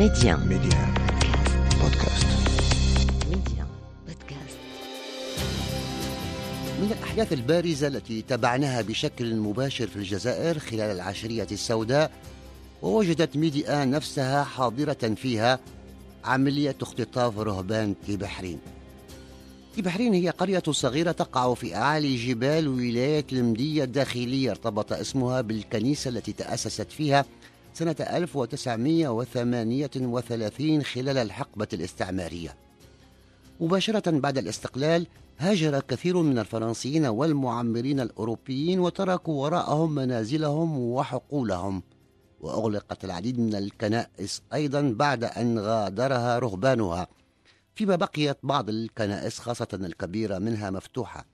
Média. Média. Podcast. Média. Podcast. من الأحداث البارزة التي تابعناها بشكل مباشر في الجزائر خلال العشرية السوداء ووجدت ميديا نفسها حاضرة فيها عملية اختطاف رهبان تبحرين تبحرين هي قرية صغيرة تقع في أعالي جبال ولاية المدية الداخلية ارتبط اسمها بالكنيسة التي تأسست فيها سنة 1938 خلال الحقبة الاستعمارية. مباشرة بعد الاستقلال هاجر كثير من الفرنسيين والمعمرين الأوروبيين وتركوا وراءهم منازلهم وحقولهم وأغلقت العديد من الكنائس أيضا بعد أن غادرها رهبانها. فيما بقيت بعض الكنائس خاصة الكبيرة منها مفتوحة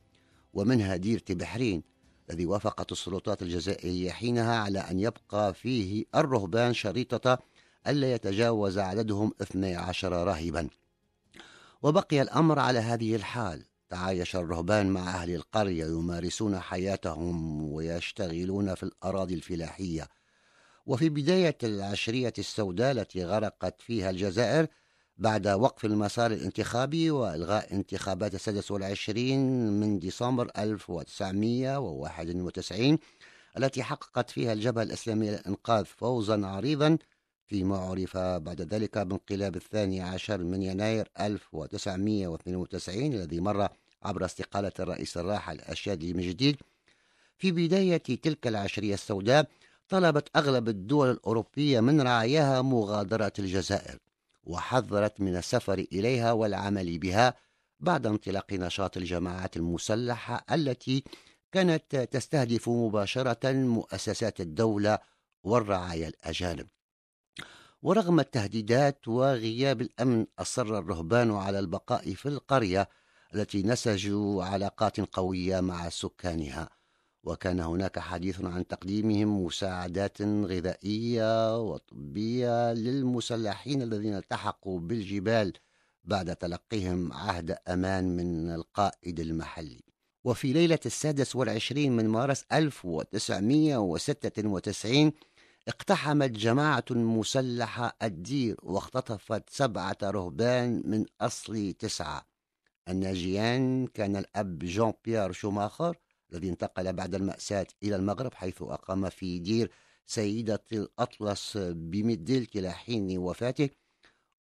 ومنها دير تبحرين الذي وافقت السلطات الجزائرية حينها على أن يبقى فيه الرهبان شريطة ألا يتجاوز عددهم 12 راهبا. وبقي الأمر على هذه الحال. تعايش الرهبان مع أهل القرية يمارسون حياتهم ويشتغلون في الأراضي الفلاحية. وفي بداية العشرية السوداء التي غرقت فيها الجزائر بعد وقف المسار الانتخابي وإلغاء انتخابات السادس والعشرين من ديسمبر 1991 التي حققت فيها الجبهة الإسلامية للإنقاذ فوزا عريضا فيما عرف بعد ذلك بانقلاب الثاني عشر من يناير 1992 الذي مر عبر استقالة الرئيس الراحل الشادي من جديد. في بداية تلك العشرية السوداء طلبت أغلب الدول الأوروبية من رعاياها مغادرة الجزائر. وحذرت من السفر إليها والعمل بها بعد انطلاق نشاط الجماعات المسلحة التي كانت تستهدف مباشرة مؤسسات الدولة والرعايا الأجانب. ورغم التهديدات وغياب الأمن أصر الرهبان على البقاء في القرية التي نسجوا علاقات قوية مع سكانها. وكان هناك حديث عن تقديمهم مساعدات غذائية وطبية للمسلحين الذين التحقوا بالجبال بعد تلقيهم عهد أمان من القائد المحلي. وفي ليلة السادس والعشرين من مارس 1996 اقتحمت جماعة مسلحة الدير واختطفت سبعة رهبان من أصل تسعة. الناجيان كان الأب جون بيير شوماخر الذي انتقل بعد المأساة إلى المغرب حيث أقام في دير سيدة الأطلس بميدلت إلى حين وفاته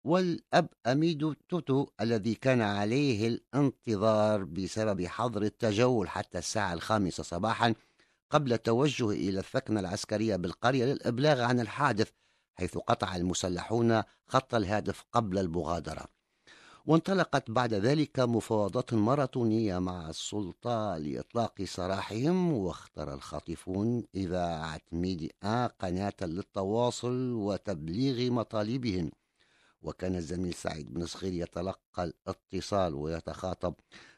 والأب أميدو توتو الذي كان عليه الانتظار بسبب حظر التجول حتى الساعة الخامسة صباحا قبل التوجه إلى الثكنة العسكرية بالقرية للإبلاغ عن الحادث حيث قطع المسلحون خط الهاتف قبل المغادرة. وانطلقت بعد ذلك مفاوضات ماراثونية مع السلطة لإطلاق سراحهم واختار الخاطفون إذاعة ميديا قناة للتواصل وتبليغ مطالبهم. وكان الزميل سعيد بن صغير يتلقى الاتصال ويتخاطب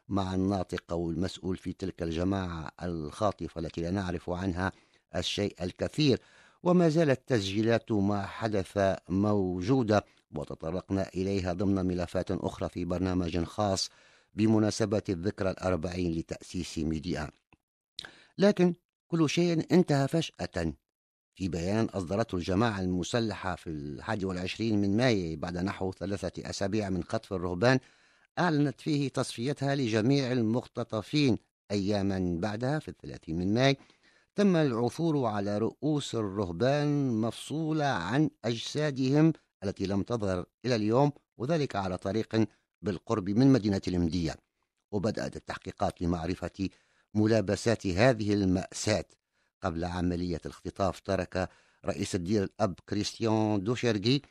مع الناطق أو المسؤول في تلك الجماعة الخاطفة التي لا نعرف عنها الشيء الكثير. وما زالت تسجيلات ما حدث موجودة وتطرقنا إليها ضمن ملفات أخرى في برنامج خاص بمناسبة الذكرى الأربعين لتأسيس ميدي 1. لكن كل شيء انتهى فجأة. في بيان أصدرته الجماعة المسلحة في الحادي والعشرين من ماي بعد نحو ثلاثة أسابيع من خطف الرهبان أعلنت فيه تصفيتها لجميع المختطفين أياما بعدها في الثلاثين من ماي تم العثور على رؤوس الرهبان مفصولة عن أجسادهم التي لم تظهر إلى اليوم وذلك على طريق بالقرب من مدينة المدية وبدأت التحقيقات لمعرفة ملابسات هذه المأساة. قبل عملية الاختطاف ترك رئيس الدير الأب كريستيان دو شيرجي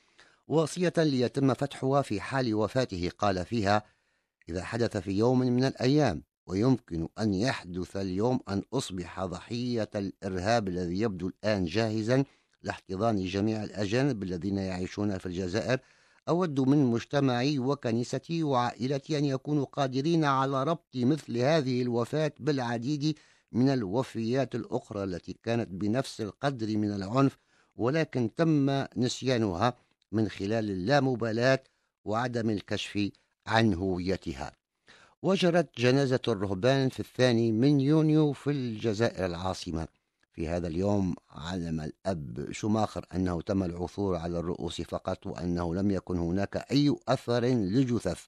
وصية ليتم فتحها في حال وفاته. قال فيها إذا حدث في يوم من الأيام ويمكن أن يحدث اليوم أن أصبح ضحية الإرهاب الذي يبدو الآن جاهزا لاحتضان جميع الأجانب الذين يعيشون في الجزائر. أود من مجتمعي وكنيستي وعائلتي أن يكونوا قادرين على ربط مثل هذه الوفاة بالعديد من الوفيات الأخرى التي كانت بنفس القدر من العنف ولكن تم نسيانها من خلال اللامبالاة وعدم الكشف عن هويتها. وجرت جنازة الرهبان في الثاني من يونيو في الجزائر العاصمة. في هذا اليوم علم الأب شوماخر أنه تم العثور على الرؤوس فقط وأنه لم يكن هناك أي أثر لجثث.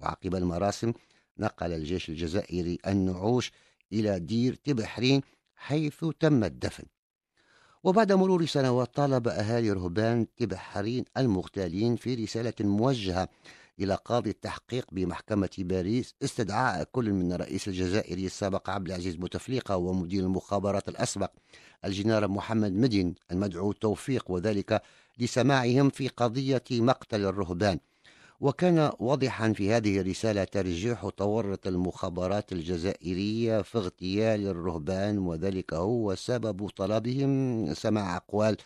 وعقب المراسم نقل الجيش الجزائري النعوش إلى دير تبحرين حيث تم الدفن. وبعد مرور سنوات طالب أهالي رهبان تبحرين المغتالين في رسالة موجهة إلى قاضي التحقيق بمحكمة باريس استدعاء كل من الرئيس الجزائري السابق عبد العزيز بوتفليقة ومدير المخابرات الأسبق الجنرال محمد مدين المدعو توفيق وذلك لسماعهم في قضية مقتل الرهبان. وكان واضحا في هذه الرسالة ترجيح تورط المخابرات الجزائرية في اغتيال الرهبان وذلك هو سبب طلبهم سماع أقوال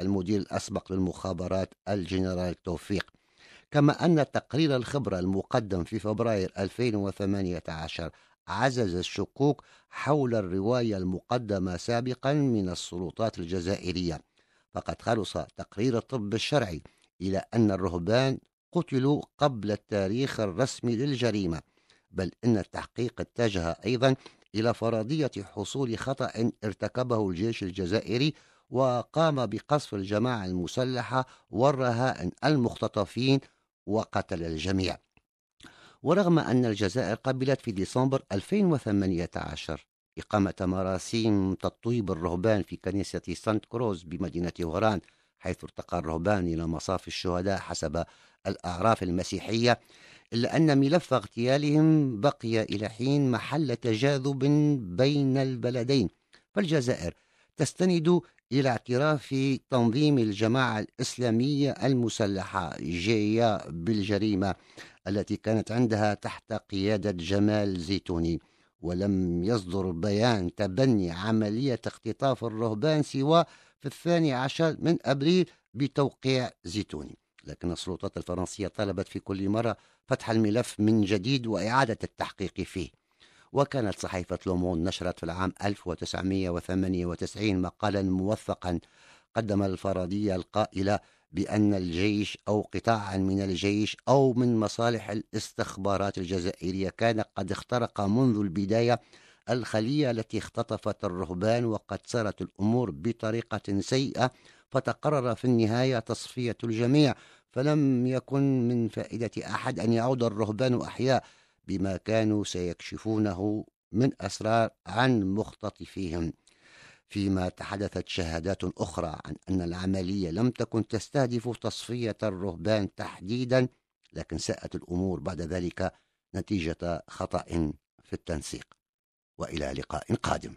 المدير الأسبق للمخابرات الجنرال توفيق. كما أن تقرير الخبرة المقدم في فبراير 2018 عزز الشكوك حول الرواية المقدمة سابقا من السلطات الجزائرية. فقد خلص تقرير الطب الشرعي إلى أن الرهبان قتلوا قبل التاريخ الرسمي للجريمة بل إن التحقيق اتجه أيضا إلى فرضية حصول خطأ ارتكبه الجيش الجزائري وقام بقصف الجماعة المسلحة والرهائن المختطفين وقتل الجميع. ورغم أن الجزائر قبلت في ديسمبر 2018 إقامة مراسيم تطويب الرهبان في كنيسة سانت كروز بمدينة وغران حيث ارتقى الرهبان إلى مصاف الشهداء حسب الأعراف المسيحية إلا أن ملف اغتيالهم بقي إلى حين محل تجاذب بين البلدين. فالجزائر تستند إلى اعتراف تنظيم الجماعة الإسلامية المسلحة جيا بالجريمة التي كانت عندها تحت قيادة جمال زيتوني ولم يصدر بيان تبني عملية اختطاف الرهبان سوى في الثاني عشر من أبريل بتوقيع زيتوني. لكن السلطات الفرنسية طلبت في كل مرة فتح الملف من جديد وإعادة التحقيق فيه. وكانت صحيفة لومون نشرت في العام 1998 مقالا موثقا. قدم الفرضية القائلة بأن الجيش أو قطاعا من الجيش أو من مصالح الاستخبارات الجزائرية كان قد اخترق منذ البداية الخلية التي اختطفت الرهبان وقد سرت الأمور بطريقة سيئة فتقرر في النهاية تصفية الجميع. فلم يكن من فائدة أحد أن يعود الرهبان أحياء بما كانوا سيكشفونه من أسرار عن مختطفيهم. فيما تحدثت شهادات أخرى عن أن العملية لم تكن تستهدف تصفية الرهبان تحديدا لكن ساءت الأمور بعد ذلك نتيجة خطأ في التنسيق. وإلى لقاء قادم.